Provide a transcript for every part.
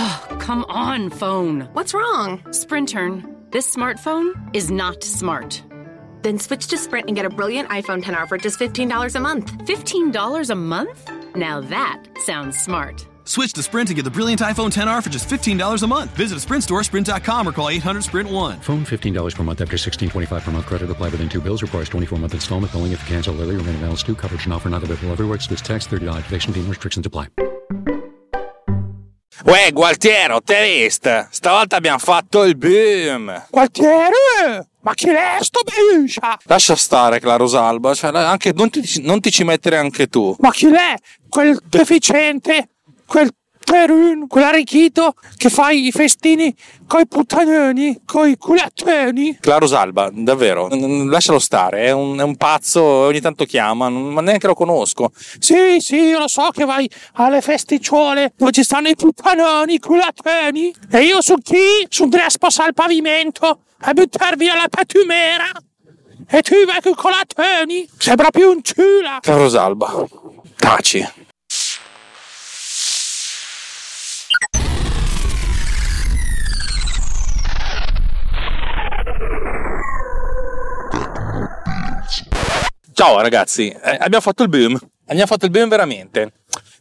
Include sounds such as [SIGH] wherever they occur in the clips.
Oh, come on, phone. What's wrong? Sprintern. This smartphone is not smart. Then switch to Sprint and get a brilliant iPhone 10R for just $15 a month. $15 a month? Now that sounds smart. Switch to Sprint and get the brilliant iPhone 10R for just $15 a month. Visit a Sprint store, sprint.com, or call 800 Sprint 1. Phone $15 per month after $16.25 per month credit applied within two bills. Requires 24 month installment. Billing if you cancel early. Remaining balance due. Coverage and offer not available everywhere. Excludes text. $30 activation fee. Restrictions apply. Uè, Gualtiero, te vista? Stavolta abbiamo fatto il boom. Gualtiero, ma chi è sto bescia? Lascia stare, Clarosalba, cioè, anche, non, ti, non ti ci mettere anche tu. Ma chi è? Quel deficiente? Quel Perun, quell'arricchito che fa i festini coi puttanoni, coi culettoni. Claro Salba, davvero, lascialo stare, è un, è un pazzo, ogni tanto chiama, ma neanche lo conosco. Sì, sì, io lo so che vai alle festicciole dove ci stanno i puttanoni, i culettoni. E io su chi? Su Andrea sposa al pavimento a buttar via la patumera. E tu vai con i culettoni? Sembra più un ciula. Claro Salba, taci. Ciao ragazzi, eh, abbiamo fatto il boom, abbiamo fatto il boom veramente.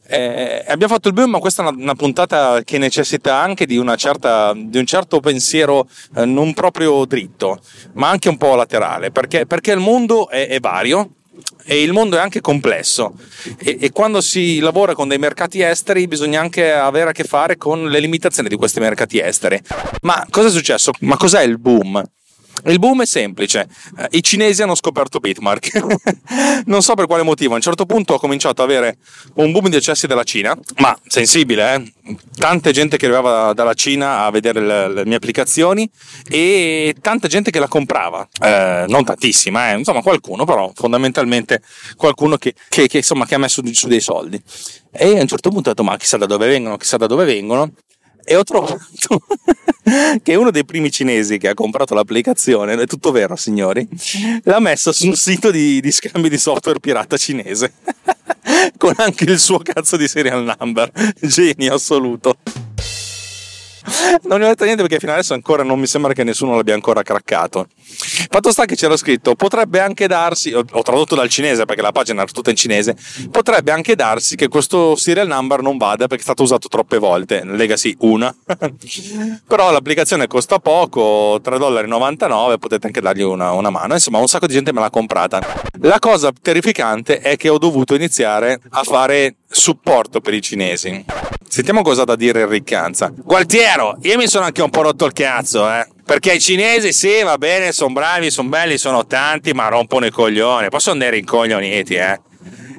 Eh, abbiamo fatto il boom, ma questa è una, una puntata che necessita anche di, certa, di un certo pensiero eh, non proprio dritto, ma anche un po' laterale, perché, perché il mondo è, è, vario e il mondo è anche complesso e, e, quando si lavora con dei mercati esteri bisogna anche avere a che fare con le limitazioni di questi mercati esteri. Ma cosa è successo? Ma cos'è il boom? Il boom è semplice, eh, i cinesi hanno scoperto Bitmark, [LAUGHS] non so per quale motivo, a un certo punto ho cominciato ad avere un boom di accessi dalla Cina, ma sensibile, eh? tanta gente che arrivava dalla Cina a vedere le, le, mie applicazioni e tanta gente che la comprava, eh, non tantissima, eh? insomma qualcuno però, fondamentalmente qualcuno che, che, che, insomma, che ha messo su dei soldi. E a un certo punto ho detto ma chissà da dove vengono, chissà da dove vengono e ho trovato [LAUGHS] che uno dei primi cinesi che ha comprato l'applicazione, è tutto vero signori, l'ha messo su un sito di, di scambio di software pirata cinese, [LAUGHS] con anche il suo cazzo di serial number, genio assoluto. [LAUGHS] non ne ho detto niente perché fino adesso ancora non mi sembra che nessuno l'abbia ancora craccato. Fatto sta che c'era scritto, potrebbe anche darsi, ho, tradotto dal cinese perché la pagina era tutta in cinese, potrebbe anche darsi che questo serial number non vada perché è stato usato troppe volte, Legacy una, [LAUGHS] però l'applicazione costa poco, 3,99 dollari, potete anche dargli una, una mano, insomma un sacco di gente me l'ha comprata. La cosa terrificante è che ho dovuto iniziare a fare supporto per i cinesi. Sentiamo cosa ha da dire Riccanza. Gualtiero, io mi sono anche un po' rotto il cazzo, eh. Perché i cinesi, sì, va bene, sono bravi, sono belli, sono tanti, ma rompono i coglioni. Poi sono dei rincoglioniti, eh.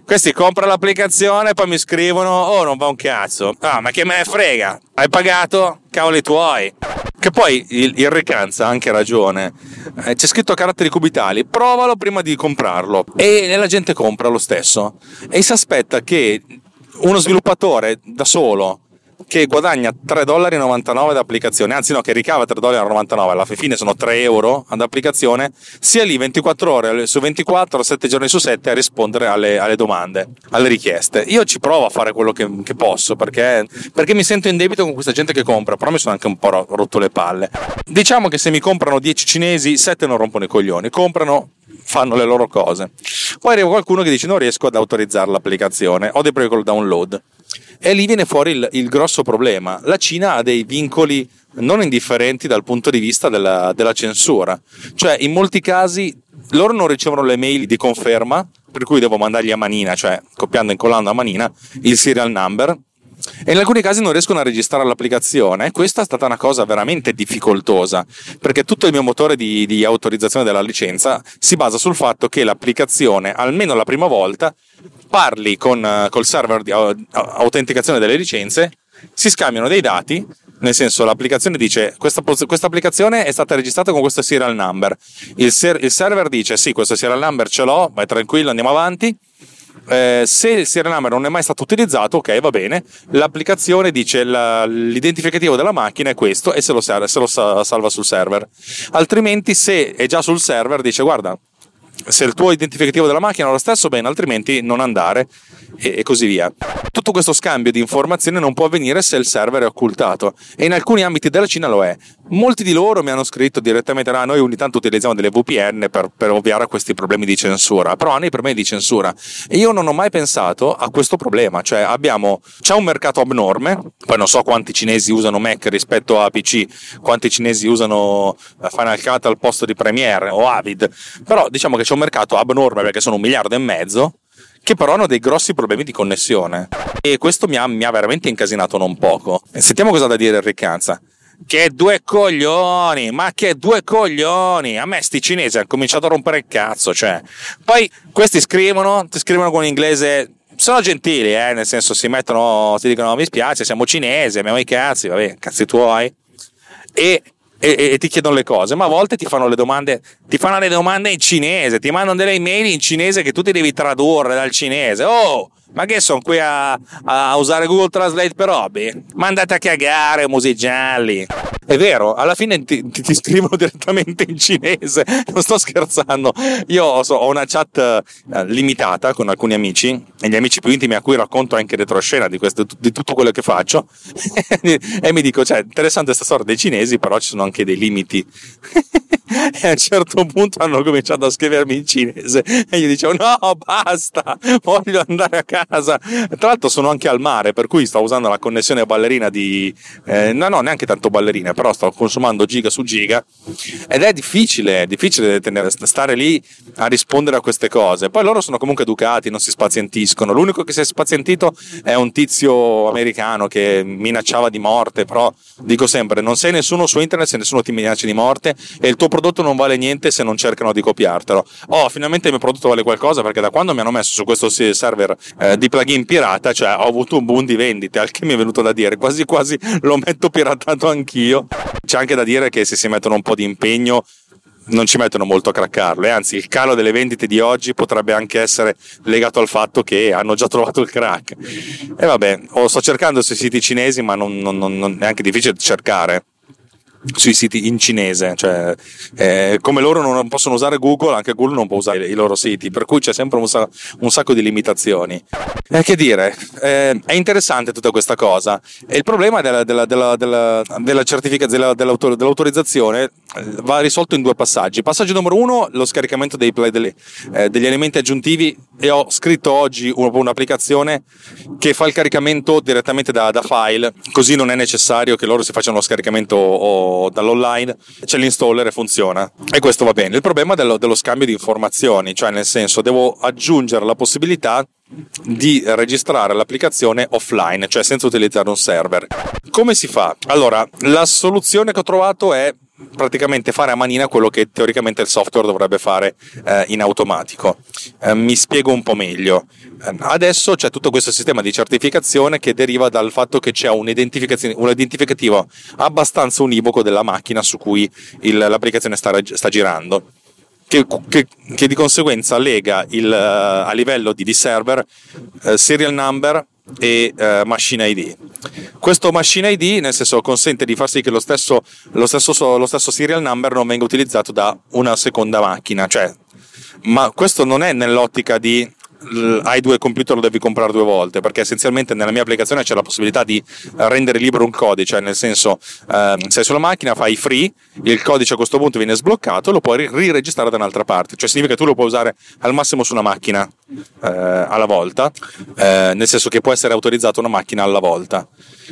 Questi comprano l'applicazione, poi mi scrivono, oh, non va un cazzo. Ah, ma che me ne frega? Hai pagato? Cavoli tuoi. Che poi il, il Recanza ha anche ragione. Eh, c'è scritto a caratteri cubitali, provalo prima di comprarlo. E la gente compra lo stesso. E si aspetta che uno sviluppatore da solo che guadagna 3,99 dollari da applicazione, anzi no, che ricava 3,99 dollari, alla fine sono 3 euro ad applicazione, sia lì 24 ore su 24, 7 giorni su 7 a rispondere alle, alle domande, alle richieste. Io ci provo a fare quello che, che posso perché, perché, mi sento in debito con questa gente che compra, però mi sono anche un po' rotto le palle. Diciamo che se mi comprano 10 cinesi, 7 non rompono i coglioni, comprano fanno le loro cose. Poi arriva qualcuno che dice non riesco ad autorizzare l'applicazione, ho dei problemi col download. E lì viene fuori il, il grosso problema. La Cina ha dei vincoli non indifferenti dal punto di vista della, della censura. Cioè, in molti casi loro non ricevono le mail di conferma, per cui devo mandargli a manina, cioè copiando e incollando a manina, il serial number e in alcuni casi non riescono a registrare l'applicazione. Questa è stata una cosa veramente difficoltosa perché tutto il mio motore di, di autorizzazione della licenza si basa sul fatto che l'applicazione, almeno la prima volta, parli con uh, col server di autenticazione delle licenze, si scambiano dei dati. Nel senso, l'applicazione dice: questa, questa applicazione è stata registrata con questo serial number. Il, ser- il server dice: Sì, questo serial number ce l'ho, vai tranquillo, andiamo avanti eh, se il serial number non è mai stato utilizzato, ok, va bene, l'applicazione dice la, l'identificativo della macchina è questo e se lo, se lo salva sul server. Altrimenti, se è già sul server, dice guarda, se il tuo identificativo della macchina è lo stesso, bene, altrimenti non andare e, e, così via. Tutto questo scambio di informazioni non può avvenire se il server è occultato e in alcuni ambiti della Cina lo è. Molti di loro mi hanno scritto direttamente: ah, noi ogni tanto utilizziamo delle VPN per, per ovviare a questi problemi di censura, però hanno i problemi di censura. E io non ho mai pensato a questo problema, cioè abbiamo, c'è un mercato abnorme, poi non so quanti cinesi usano Mac rispetto a PC, quanti cinesi usano Final Cut al posto di Premiere o Avid, però diciamo che c'è un mercato abnorme perché sono un miliardo e mezzo che però hanno dei grossi problemi di connessione e questo mi ha, mi ha veramente incasinato non poco. Sentiamo cosa ha da dire Enric Canza. Che due coglioni, ma che due coglioni! A me sti cinesi hanno cominciato a rompere il cazzo, cioè. Poi questi scrivono, ti scrivono con inglese sono gentili, eh, nel senso si mettono, ti dicono mi spiace, siamo cinesi, abbiamo i cazzi, vabbè, cazzi tuoi. E, e, e, ti chiedono le cose, ma a volte ti fanno le domande, ti fanno le domande in cinese, ti mandano delle email in cinese che tu ti devi tradurre dal cinese. Oh, ma che sono qui a, a, usare Google Translate per hobby? Ma andate a cagare, musigialli. È vero, alla fine ti, ti, ti, scrivono direttamente in cinese, non sto scherzando. Io ho, ho una chat eh, limitata con alcuni amici, e gli amici più intimi a cui racconto anche retroscena di, questo, di tutto quello che faccio, [LAUGHS] e mi dico, cioè, interessante questa storia dei cinesi, però ci sono anche dei limiti. [LAUGHS] e a un certo punto hanno cominciato a scrivermi in cinese e io dicevo no basta voglio andare a casa. Tra l'altro sono anche al mare per cui sto usando la connessione ballerina di eh, no no neanche tanto ballerina però sto consumando giga su giga. Ed è difficile è difficile tenere, stare lì a rispondere a queste cose. Poi loro sono comunque educati non si spazientiscono. L'unico che si è spazientito è un tizio americano che minacciava di morte però dico sempre non sei nessuno su internet se nessuno ti minaccia di morte e il tuo prodotto non vale niente se non cercano di copiartelo. Oh, finalmente il mio prodotto vale qualcosa perché da quando mi hanno messo su questo server eh, di plugin pirata, cioè ho avuto un boom di vendite, al che mi è venuto da dire, quasi quasi lo metto piratato anch'io. C'è anche da dire che se si mettono un po' di impegno non ci mettono molto a craccarlo e anzi il calo delle vendite di oggi potrebbe anche essere legato al fatto che hanno già trovato il crack. E vabbè sto cercando sui siti cinesi ma non, non, non è anche difficile cercare sui siti in cinese, cioè eh, come loro non possono usare Google, anche Google non può usare i loro siti, per cui c'è sempre un, un sacco di limitazioni. Eh, che dire, eh, è interessante tutta questa cosa. E il problema della, della, della, della, certificazione, dell'autor, dell'autorizzazione eh, va risolto in due passaggi. Passaggio numero uno, lo scaricamento dei, degli, eh, degli elementi aggiuntivi e ho scritto oggi un'applicazione che fa il caricamento direttamente da, da file, così non è necessario che loro si facciano lo scaricamento o dall'online, c'è l'installer e funziona. E questo va bene. Il problema dello, dello scambio di informazioni, cioè nel senso devo aggiungere la possibilità di registrare l'applicazione offline, cioè senza utilizzare un server. Come si fa? Allora, la soluzione che ho trovato è praticamente fare a manina quello che teoricamente il software dovrebbe fare eh, in automatico. Eh, mi spiego un po' meglio. Eh, adesso c'è tutto questo sistema di certificazione che deriva dal fatto che c'è un, identificativo abbastanza univoco della macchina su cui il, l'applicazione sta, sta girando. Che, che, che, di conseguenza lega il, uh, a livello di, di server uh, serial number e uh, Machine ID. Questo Machine ID, nel senso, consente di far sì che lo stesso, lo, stesso, lo stesso serial number non venga utilizzato da una seconda macchina, cioè, ma questo non è nell'ottica di hai due computer lo devi comprare due volte perché essenzialmente nella mia applicazione c'è la possibilità di rendere libero un codice nel senso eh, sei sulla macchina fai free il codice a questo punto viene sbloccato lo puoi riregistrare da un'altra parte. Cioè significa che tu lo puoi usare al massimo su una macchina eh, alla volta eh, nel senso che può essere autorizzata una macchina alla volta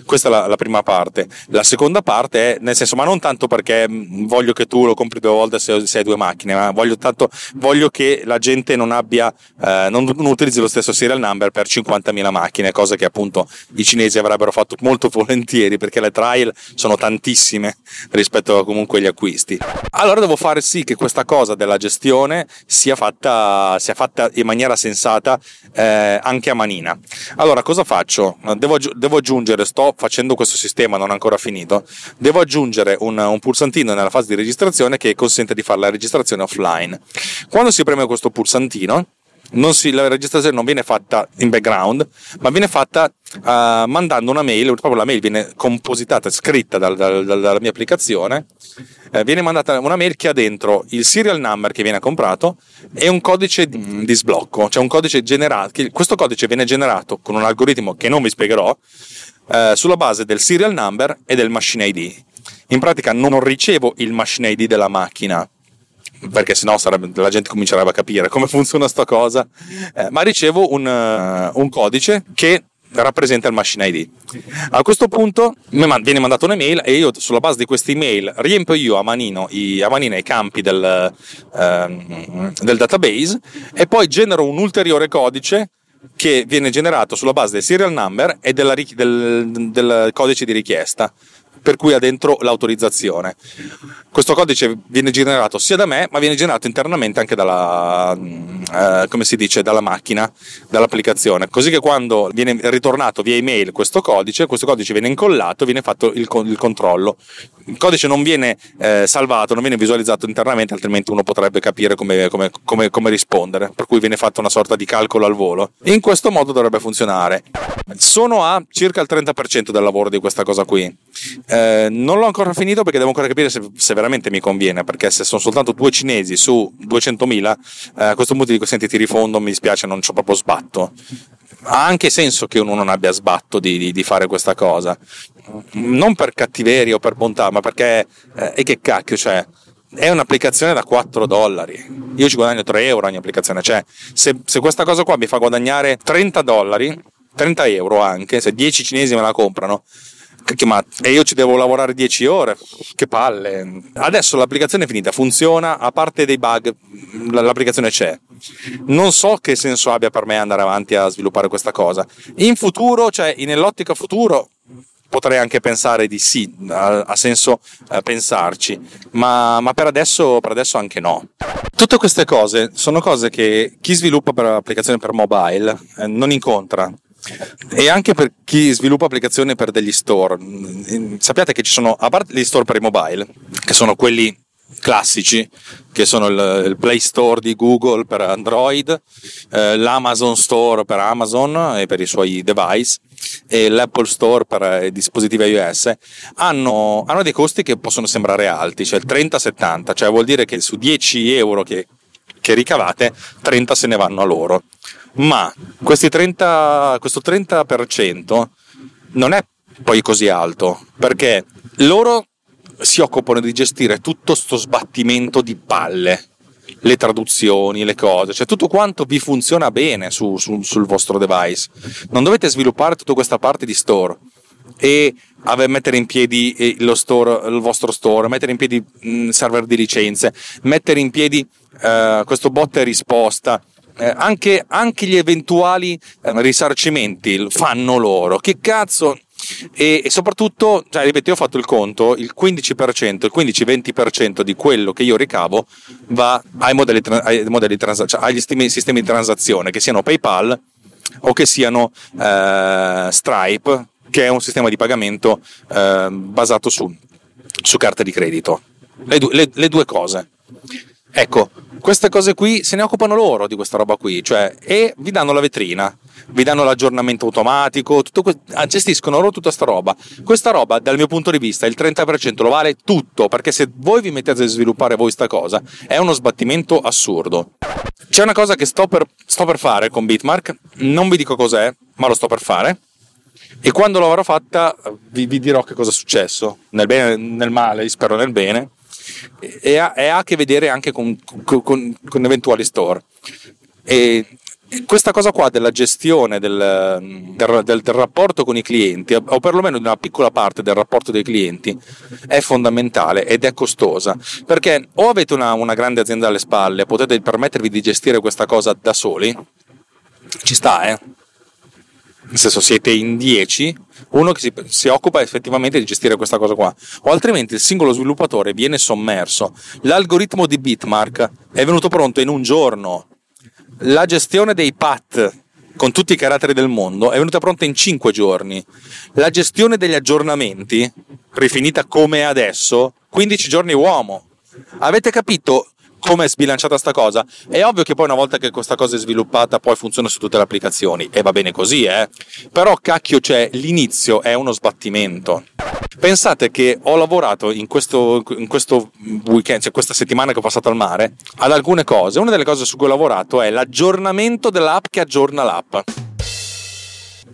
questa è la, la, prima parte. La seconda parte è, nel senso, ma non tanto perché mm, voglio che tu lo compri due volte se, se hai due macchine, ma voglio, tanto, voglio che la gente non abbia, eh, non, non, utilizzi lo stesso serial number per 50.000 macchine, cosa che appunto i cinesi avrebbero fatto molto [LAUGHS] volentieri perché le trial sono tantissime rispetto comunque agli acquisti. Allora devo fare sì che questa cosa della gestione sia fatta, sia fatta in maniera sensata eh, anche a manina. Allora cosa faccio? Devo, devo aggiungere, sto facendo questo sistema, non ancora finito, devo aggiungere un, un pulsantino nella fase di registrazione che consente di fare la registrazione offline. Quando si preme questo pulsantino, si, la registrazione non viene fatta in background, ma viene fatta uh, mandando una mail, proprio la mail viene compositata, scritta dal, dal, dalla mia applicazione, eh, viene mandata una mail che ha dentro il serial number che viene comprato e un codice di sblocco, cioè un codice generato, questo codice viene generato con un algoritmo che non vi spiegherò, eh, sulla base del serial number e del machine ID. In pratica non ricevo il machine ID della macchina, perché sennò sarebbe, la gente comincerebbe a capire come [LAUGHS] funziona sta cosa, eh, ma ricevo un, uh, un codice che rappresenta il machine ID. A questo punto mi viene mandata un'email e io sulla base di questa email riempio io a manino i, a manina i campi del, uh, del database e poi genero un ulteriore codice che viene generato sulla base del serial number e della, del, del codice di richiesta per cui ha dentro l'autorizzazione. Questo codice viene generato sia da me, ma viene generato internamente anche dalla, eh, come si dice, dalla macchina, dall'applicazione. Così che quando viene ritornato via email questo codice, questo codice viene incollato, viene fatto il, il controllo. Il codice non viene eh, salvato, non viene visualizzato internamente, altrimenti uno potrebbe capire come, come, come, come rispondere. Per cui viene fatto una sorta di calcolo al volo. In questo modo dovrebbe funzionare. Sono a circa il 30% del lavoro di questa cosa qui. Eh, non l'ho ancora finito perché devo ancora capire se, se, veramente mi conviene, perché se sono soltanto due cinesi su 200.000, eh, a questo punto dico senti ti rifondo, mi dispiace, non c'ho proprio sbatto. Ha anche senso che uno non abbia sbatto di, di, di fare questa cosa, non per cattiveria o per bontà, ma perché, eh, e che cacchio, cioè, è un'applicazione da 4 dollari. Io ci guadagno 3 euro ogni applicazione. Cioè, se, se, questa cosa qua mi fa guadagnare 30 dollari, 30 euro anche, se 10 cinesi me la comprano, ma e io ci devo lavorare 10 ore, che palle. Adesso l'applicazione è finita, funziona, a parte dei bug, l'applicazione c'è. Non so che senso abbia per me andare avanti a sviluppare questa cosa. In futuro, cioè nell'ottica futuro, potrei anche pensare di sì, ha, ha senso eh, pensarci, ma, ma per, adesso, per, adesso, anche no. Tutte queste cose sono cose che chi sviluppa per applicazioni per mobile eh, non incontra e anche per chi sviluppa applicazioni per degli store. Sappiate che ci sono, a parte gli store per i mobile, che sono quelli classici, che sono il, il Play Store di Google per Android, eh, l'Amazon Store per Amazon e per i suoi device, e l'Apple Store per i dispositivi iOS, hanno, hanno dei costi che possono sembrare alti, cioè il 30-70, cioè vuol dire che su 10 euro che, che ricavate, 30 se ne vanno a loro. Ma 30, questo 30% non è poi così alto perché loro si occupano di gestire tutto sto sbattimento di palle le traduzioni, le cose, cioè tutto quanto vi funziona bene su, su, sul vostro device. Non dovete sviluppare tutta questa parte di store e mettere in piedi eh, store, il vostro store, mettere in piedi mm, server di licenze, mettere in piedi uh, questo bot e risposta eh, anche, anche, gli eventuali eh, risarcimenti fanno loro. Che cazzo? E, e, soprattutto, cioè, ripeto, io ho fatto il conto, il 15%, il 15-20% di quello che io ricavo va ai modelli, ai modelli transa- cioè agli sistemi, sistemi, di transazione, che siano PayPal o che siano eh, Stripe, che è un sistema di pagamento eh, basato su, su carte di credito. Le, le, le due cose. Ecco, queste cose qui se ne occupano loro di questa roba qui, cioè, e vi danno la vetrina, vi danno l'aggiornamento automatico, que- ah, gestiscono loro tutta sta roba. Questa roba, dal mio punto di vista, il 30% lo vale tutto, perché se voi vi mettete a sviluppare voi sta cosa, è uno sbattimento assurdo. C'è una cosa che sto per, sto per fare con Bitmark, non vi dico cos'è, ma lo sto per fare. E quando l'avrò fatta vi, vi dirò che cosa è successo, nel bene nel male, spero nel bene e ha, e ha a che vedere anche con, con, con eventuali store. E questa cosa qua della gestione del, del, del, del, rapporto con i clienti, o perlomeno di una piccola parte del rapporto dei clienti, è fondamentale ed è costosa. Perché o avete una, una grande azienda alle spalle, potete permettervi di gestire questa cosa da soli, ci sta, eh? Nel senso siete in 10, uno che si, si, occupa effettivamente di gestire questa cosa qua, o altrimenti il singolo sviluppatore viene sommerso. L'algoritmo di Bitmark è venuto pronto in un giorno, la gestione dei PAT con tutti i caratteri del mondo è venuta pronta in 5 giorni, la gestione degli aggiornamenti, rifinita come adesso, 15 giorni uomo. Avete capito come è sbilanciata sta cosa? È ovvio che poi una volta che questa cosa è sviluppata poi funziona su tutte le applicazioni e va bene così, eh. Però cacchio c'è, l'inizio è uno sbattimento. Pensate che ho lavorato in questo, in questo weekend, cioè questa settimana che ho passato al mare, ad alcune cose. Una delle cose su cui ho lavorato è l'aggiornamento dell'app che aggiorna l'app.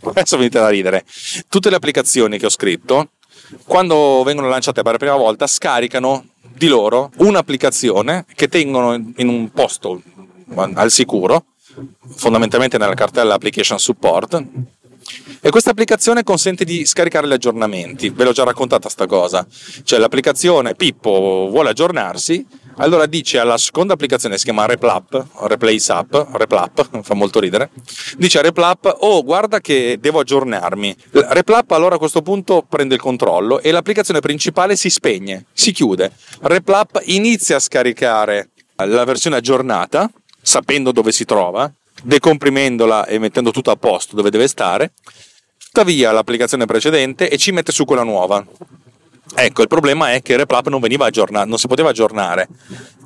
Adesso venite da ridere. Tutte le applicazioni che ho scritto, quando vengono lanciate per la prima volta, scaricano di loro un'applicazione che tengono in un posto al sicuro, fondamentalmente nella cartella Application Support, e questa applicazione consente di scaricare gli aggiornamenti. Ve l'ho già raccontata sta cosa. Cioè l'applicazione Pippo vuole aggiornarsi, allora dice alla seconda applicazione, si chiama Replap, Replace App, Replap, [LAUGHS] fa molto ridere, dice a Replap, oh guarda che devo aggiornarmi. Replap allora a questo punto prende il controllo e l'applicazione principale si spegne, si chiude. Replap inizia a scaricare la versione aggiornata, sapendo dove si trova, decomprimendola e mettendo tutto a posto dove deve stare, tuttavia l'applicazione precedente e ci mette su quella nuova. Ecco, il problema è che Replap non veniva aggiornato, non si poteva aggiornare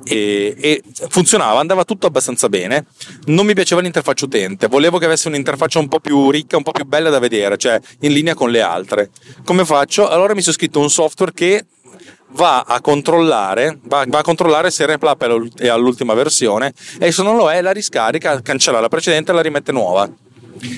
e, e, funzionava, andava tutto abbastanza bene. Non mi piaceva l'interfaccia utente, volevo che avesse un'interfaccia un po' più ricca, un po' più bella da vedere, cioè in linea con le altre. Come faccio? Allora mi sono scritto un software che va a controllare, va, va a controllare se Replap è all'ultima versione e se non lo è la riscarica, cancella la precedente e la rimette nuova.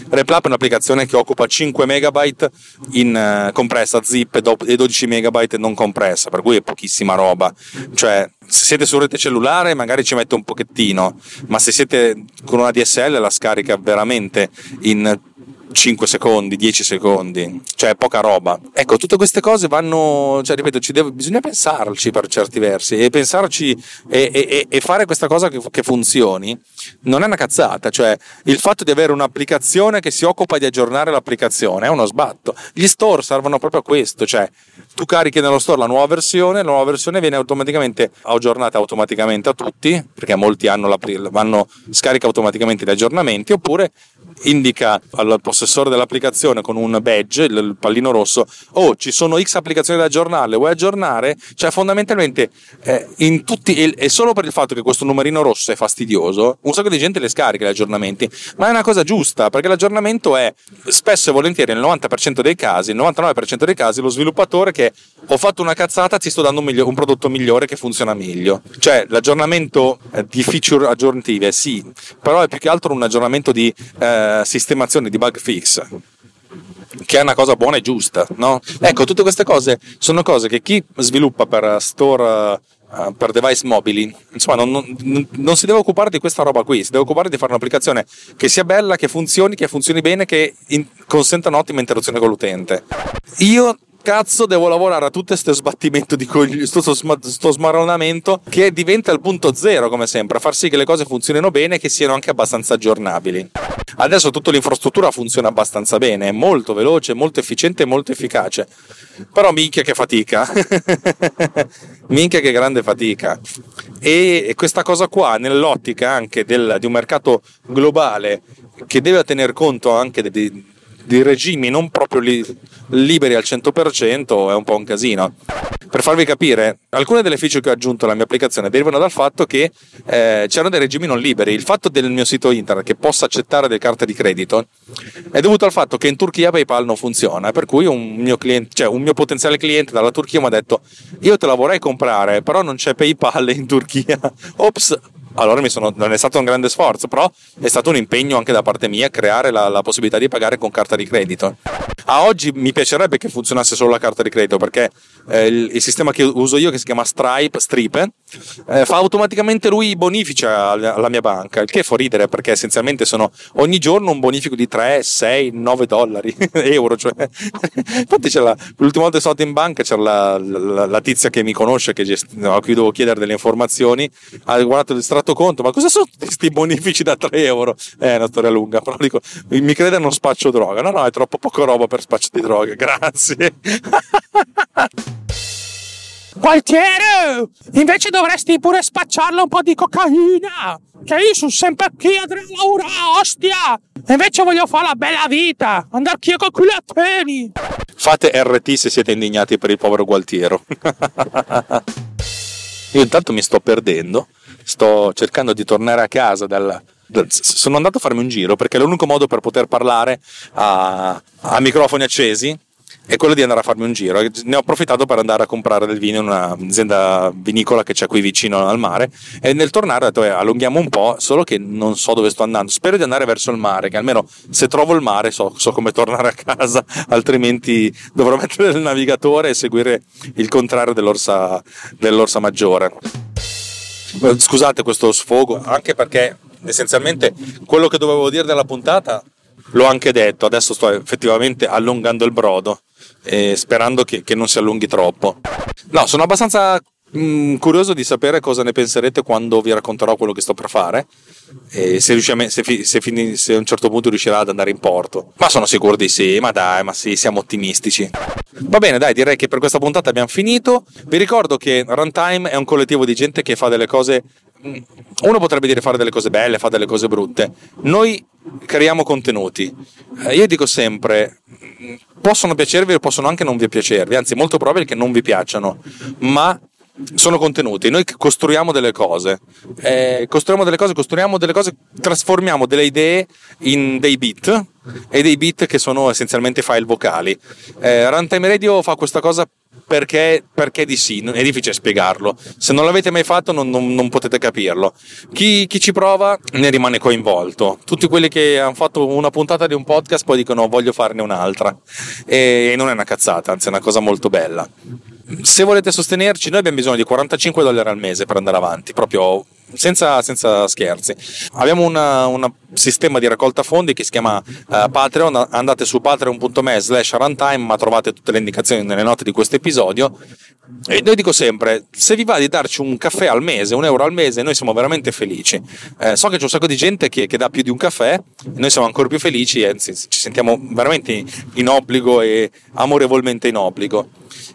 Replap è un'applicazione che occupa 5 MB in uh, compressa zip e 12 MB non compressa, per cui è pochissima roba. Cioè, se siete su rete cellulare magari ci mette un pochettino, ma se siete con una DSL la scarica veramente in 5 secondi, 10 secondi, cioè poca roba. Ecco, tutte queste cose vanno, cioè ripeto, deve, bisogna pensarci per certi versi e pensarci e, e, e fare questa cosa che, che, funzioni non è una cazzata, cioè il fatto di avere un'applicazione che si occupa di aggiornare l'applicazione è uno sbatto. Gli store servono proprio a questo, cioè tu carichi nello store la nuova versione, la nuova versione viene automaticamente aggiornata automaticamente a tutti, perché molti hanno, vanno, scarica automaticamente gli aggiornamenti, oppure indica al possessore dell'applicazione con un badge, il pallino rosso, oh ci sono X applicazioni da aggiornare, le vuoi aggiornare? Cioè fondamentalmente eh, in tutti, e, solo per il fatto che questo numerino rosso è fastidioso, un sacco di gente le scarica gli aggiornamenti, ma è una cosa giusta perché l'aggiornamento è spesso e volentieri nel 90% dei casi, il 99% dei casi lo sviluppatore che ho fatto una cazzata ti sto dando un, miglior, un prodotto migliore che funziona meglio. Cioè l'aggiornamento eh, di feature aggiornative sì, però è più che altro un aggiornamento di eh, sistemazione, di bug fix che è una cosa buona e giusta, no? Ecco, tutte queste cose sono cose che chi sviluppa per store uh, per device mobili, insomma, non, non, non, si deve occupare di questa roba qui, si deve occupare di fare un'applicazione che sia bella, che funzioni, che funzioni bene, che in, consenta un'ottima interazione con l'utente. Io cazzo devo lavorare a tutto questo sbattimento di cogli- sto, sto, sto smaronamento che diventa il punto zero come sempre, a far sì che le cose funzionino bene e che siano anche abbastanza aggiornabili. Adesso tutta l'infrastruttura funziona abbastanza bene, è molto veloce, molto efficiente e molto efficace. Però minchia che fatica. [LAUGHS] minchia che grande fatica. E questa cosa qua, nell'ottica anche del, di un mercato globale che deve tener conto anche di, di regimi non proprio li, liberi al 100% è un po' un casino. Per farvi capire, alcune delle feature che ho aggiunto alla mia applicazione derivano dal fatto che eh, c'erano dei regimi non liberi. Il fatto del mio sito internet che possa accettare delle carte di credito è dovuto al fatto che in Turchia PayPal non funziona, per cui un mio, cliente, cioè un mio potenziale cliente dalla Turchia mi ha detto io te la vorrei comprare, però non c'è PayPal in Turchia. [LAUGHS] Ops, allora sono, non è stato un grande sforzo, però è stato un impegno anche da parte mia creare la, la, possibilità di pagare con carta di credito. A oggi mi piacerebbe che funzionasse solo la carta di credito perché eh, il, il, sistema che uso io, che si chiama Stripe, Stripe, eh, fa automaticamente lui i bonifici alla, alla, mia banca, il che fa ridere perché essenzialmente sono ogni giorno un bonifico di 3, 6, 9 dollari, [LAUGHS] euro. Cioè. Infatti c'è la, l'ultima volta che sono andato in banca c'era la, la, tizia che mi conosce, che gest- a cui devo chiedere delle informazioni, ha guardato il strato conto, ma cosa sono questi bonifici da 3 euro? Eh, è una storia lunga, però dico, mi crede non spaccio droga. No, no, è troppo poco roba per spaccio di droga, [LAUGHS] grazie. Gualtiero! Invece dovresti pure spacciarla un po' di cocaina! Che io sono sempre qui a Laura, ostia! E invece voglio fare la bella vita! Andare qui con culateni! Fate RT se siete indignati per il povero Gualtiero. [LAUGHS] io intanto mi sto perdendo sto cercando di tornare a casa dal, sono andato a farmi un giro perché l'unico modo per poter parlare a, a microfoni accesi è quello di andare a farmi un giro. Ne ho approfittato per andare a comprare del vino in un'azienda vinicola che c'è qui vicino al mare e nel tornare ho detto eh, allunghiamo un po', solo che non so dove sto andando. Spero di andare verso il mare, che almeno se trovo il mare so, so come tornare a casa, [LAUGHS] altrimenti dovrò mettere il navigatore e seguire il contrario dell'orsa, dell'orsa maggiore. Scusate questo sfogo, anche perché essenzialmente quello che dovevo dire della puntata l'ho anche detto, adesso sto effettivamente allungando il brodo eh, sperando che, che, non si allunghi troppo. No, sono abbastanza mm, curioso di sapere cosa ne penserete quando vi racconterò quello che sto per fare e se, a, se, se, fini, se, a un certo punto riuscirà ad andare in porto. Ma sono sicuro di sì, ma dai, ma sì, siamo ottimistici. Va bene, dai, direi che per questa puntata abbiamo finito. Vi ricordo che Runtime è un collettivo di gente che fa delle cose mm, uno potrebbe dire fare delle cose belle, fare delle cose brutte. Noi creiamo contenuti. Eh, io dico sempre, possono piacervi o possono anche non vi piacervi, anzi molto probabile che non vi piacciono, ma sono contenuti, noi costruiamo delle cose, eh, costruiamo delle cose, costruiamo delle cose, trasformiamo delle idee in dei beat e dei beat che sono essenzialmente file vocali. Eh, Runtime Radio fa questa cosa perché, perché, di sì, è difficile spiegarlo. Se non l'avete mai fatto non, non, non potete capirlo. Chi, chi, ci prova ne rimane coinvolto. Tutti quelli che hanno fatto una puntata di un podcast poi dicono voglio farne un'altra. E, e non è una cazzata, anzi è una cosa molto bella. Se volete sostenerci, noi abbiamo bisogno di 45 dollari al mese per andare avanti, proprio senza, senza scherzi. Abbiamo un sistema di raccolta fondi che si chiama uh, Patreon, andate su patreon.me slash runtime, ma trovate tutte le indicazioni nelle note di questo episodio. E noi dico sempre, se vi va di darci un caffè al mese, un euro al mese, noi siamo veramente felici. Eh, so che c'è un sacco di gente che, che, dà più di un caffè, e noi siamo ancora più felici, anzi ci sentiamo veramente in obbligo e amorevolmente in obbligo.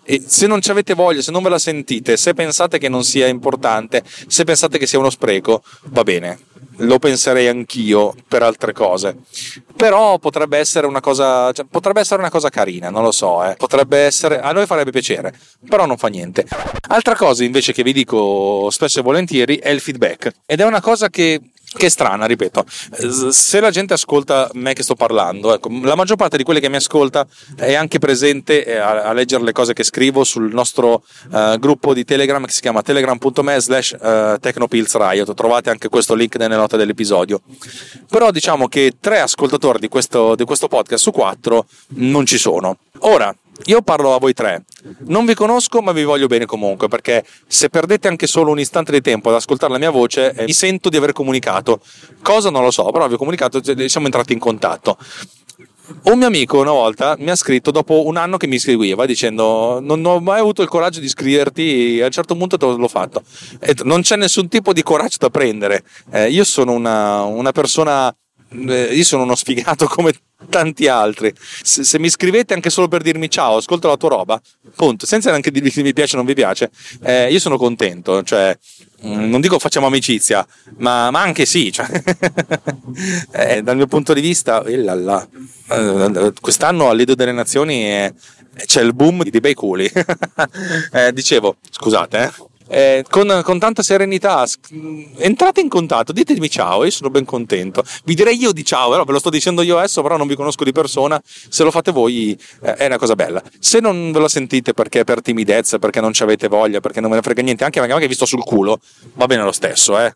E se non ci avete voglia, se non ve la sentite, se pensate che non sia importante, se pensate che sia uno spreco, va bene, lo penserei anch'io per altre cose. Però potrebbe essere una cosa, cioè, potrebbe essere una cosa carina, non lo so, eh. potrebbe essere, a noi farebbe piacere, però non fa niente. Altra cosa invece che vi dico spesso e volentieri è il feedback ed è una cosa che che è strana, ripeto. Se la gente ascolta me che sto parlando, ecco, la maggior parte di quelle che mi ascolta è anche presente eh, a, a leggere le cose che scrivo sul nostro uh, gruppo di Telegram che si chiama telegram.me slash uh, technopillsriot. Trovate anche questo link nelle note dell'episodio. Però diciamo che tre ascoltatori di questo, di questo podcast su quattro non ci sono. Ora, io parlo a voi tre. Non vi conosco, ma vi voglio bene comunque, perché se perdete anche solo un istante di tempo ad ascoltare la mia voce, eh, mi sento di aver comunicato. Cosa non lo so, però vi ho comunicato, cioè, siamo entrati in contatto. Un mio amico una volta mi ha scritto dopo un anno che mi scriveva dicendo non ho mai avuto il coraggio di scriverti a un certo punto l'ho fatto. E non c'è nessun tipo di coraggio da prendere. Eh, io sono una, una persona eh, io sono uno sfigato [LAUGHS] come tanti altri. Se, se, mi scrivete anche solo per dirmi ciao, ascolto la tua roba, punto, senza neanche dirvi se mi piace o non vi piace, eh, io sono contento. Cioè, mm, non dico facciamo amicizia, ma, ma anche sì. Cioè, [LAUGHS] eh, dal mio punto di vista, illalla, eh, quest'anno all'Ido delle Nazioni è, c'è il boom di bei culi. [LAUGHS] Eh, dicevo, scusate, eh eh, con, con, tanta serenità, entrate in contatto, ditemi ciao, io sono ben contento. Vi direi io di ciao, però ve lo sto dicendo io adesso, però non vi conosco di persona, se lo fate voi eh, è una cosa bella. Se non ve lo sentite perché per timidezza, perché non ci avete voglia, perché non me ne frega niente, anche magari vi sto sul culo, va bene lo stesso, eh.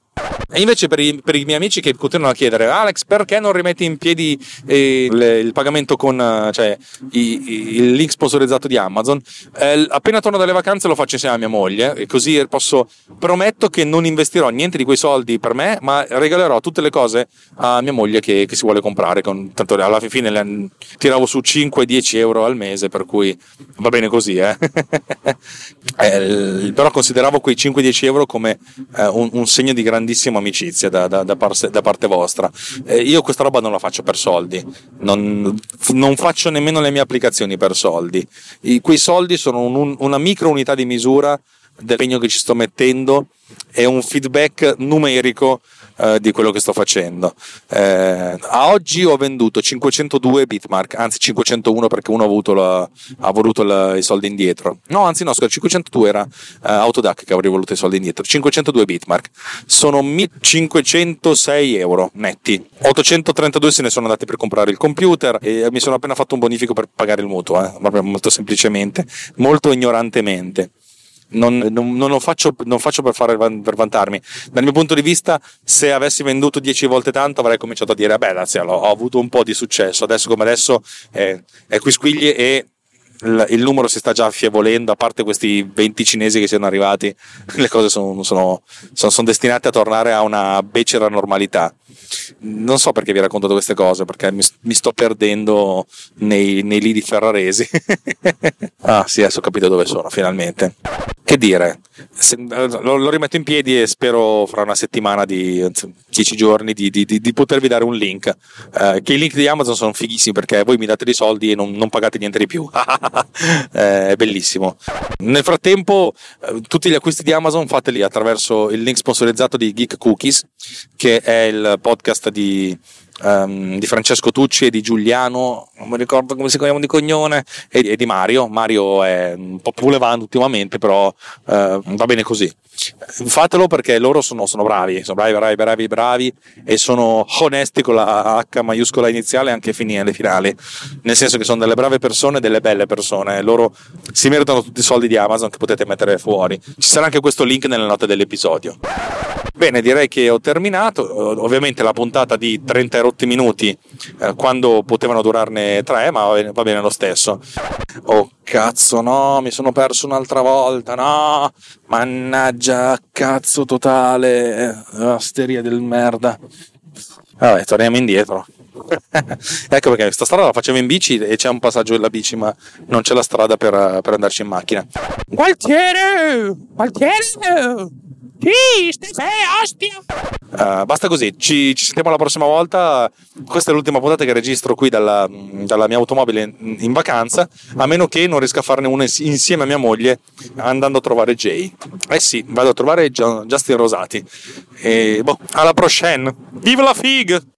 E invece per i, per i, miei amici che continuano a chiedere Alex perché non rimetti in piedi eh, le, il pagamento con cioè, i, i, il link sponsorizzato di Amazon eh, appena torno dalle vacanze lo faccio insieme a mia moglie e così posso prometto che non investirò niente di quei soldi per me ma regalerò tutte le cose a mia moglie che, che si vuole comprare con, tanto alla fine le, tiravo su 5-10 euro al mese per cui va bene così eh. [LAUGHS] eh però consideravo quei 5-10 euro come eh, un, un segno di grandissimo amicizia da, da, da, par- da parte vostra. Eh, io questa roba non la faccio per soldi, non, non faccio nemmeno le mie applicazioni per soldi. I, quei soldi sono un, una micro unità di misura dell'impegno che ci sto mettendo e un feedback numerico eh, di quello che sto facendo. Eh, a oggi ho venduto 502 bitmark, anzi 501 perché uno ha, la, ha voluto la, i soldi indietro. No, anzi no, scusa, 502 era eh, Autodac che avrei voluto i soldi indietro. 502 bitmark sono 1506 euro netti. 832 se ne sono andati per comprare il computer e mi sono appena fatto un bonifico per pagare il mutuo, eh, molto semplicemente, molto ignorantemente non, non, non, lo faccio, non faccio per, fare, per vantarmi. Dal mio punto di vista, se avessi venduto 10 volte tanto, avrei cominciato a dire: Beh, grazie, ho avuto un po' di successo. Adesso come adesso è, è qui squigli e il, il, numero si sta già affievolendo, a parte questi 20 cinesi che siano arrivati, [LAUGHS] le cose sono, sono, sono, sono destinate a tornare a una becera normalità. Non so perché vi racconto queste cose, perché mi, mi sto perdendo nei, nei lidi ferraresi. [LAUGHS] ah, sì, adesso ho capito dove sono, finalmente. Che dire, se, lo, lo, rimetto in piedi e spero fra una settimana di 10 giorni di, di, di, di, potervi dare un link. Eh, che i link di Amazon sono fighissimi perché voi mi date dei soldi e non, non pagate niente di più. [LAUGHS] eh, è bellissimo. Nel frattempo, eh, tutti gli acquisti di Amazon fateli attraverso il link sponsorizzato di Geek Cookies, che è il podcast di um, di Francesco Tucci e di Giuliano, non mi ricordo come si chiama di cognome, e, e, di Mario. Mario è un po' pulevando ultimamente, però uh, va bene così. Fatelo perché loro sono, sono, bravi, sono bravi, bravi, bravi, bravi e sono onesti con la H maiuscola iniziale anche finire finali. Nel senso che sono delle brave persone, delle belle persone. Loro si meritano tutti i soldi di Amazon che potete mettere fuori. Ci sarà anche questo link nelle note dell'episodio. Bene, direi che ho terminato. Ovviamente la puntata di 30 rotti minuti eh, quando potevano durarne 3, ma va bene lo stesso. Oh cazzo, no, mi sono perso un'altra volta, no, mannaggia, cazzo totale, asteria del merda. Vabbè, torniamo indietro. [LAUGHS] ecco perché questa strada la facevo in bici e c'è un passaggio della bici, ma non c'è la strada per, per andarci in macchina. Gualtiere! Gualtiere! Sì, stai ostia! Uh, basta così, ci, ci, sentiamo la prossima volta. Questa è l'ultima puntata che registro qui dalla, dalla, mia automobile in, in, vacanza, a meno che non riesca a farne una insieme a mia moglie andando a trovare Jay. Eh sì, vado a trovare Justin Rosati. E boh, alla prochaine! Viva la fig!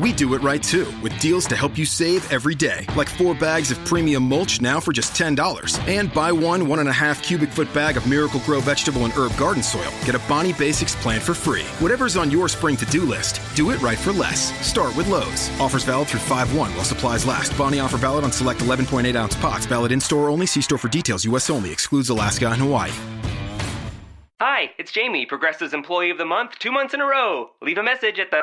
We do it right too, with deals to help you save every day, like four bags of premium mulch now for just $10. And buy one one and a half cubic foot bag of Miracle Grow vegetable and herb garden soil. Get a Bonnie Basics plant for free. Whatever's on your spring to do list, do it right for less. Start with Lowe's. Offers valid through 5 1 while supplies last. Bonnie offer valid on select 11.8 ounce pots. Valid in store only. See store for details. U.S. only. Excludes Alaska and Hawaii. Hi, it's Jamie, Progressive's Employee of the Month, two months in a row. Leave a message at the.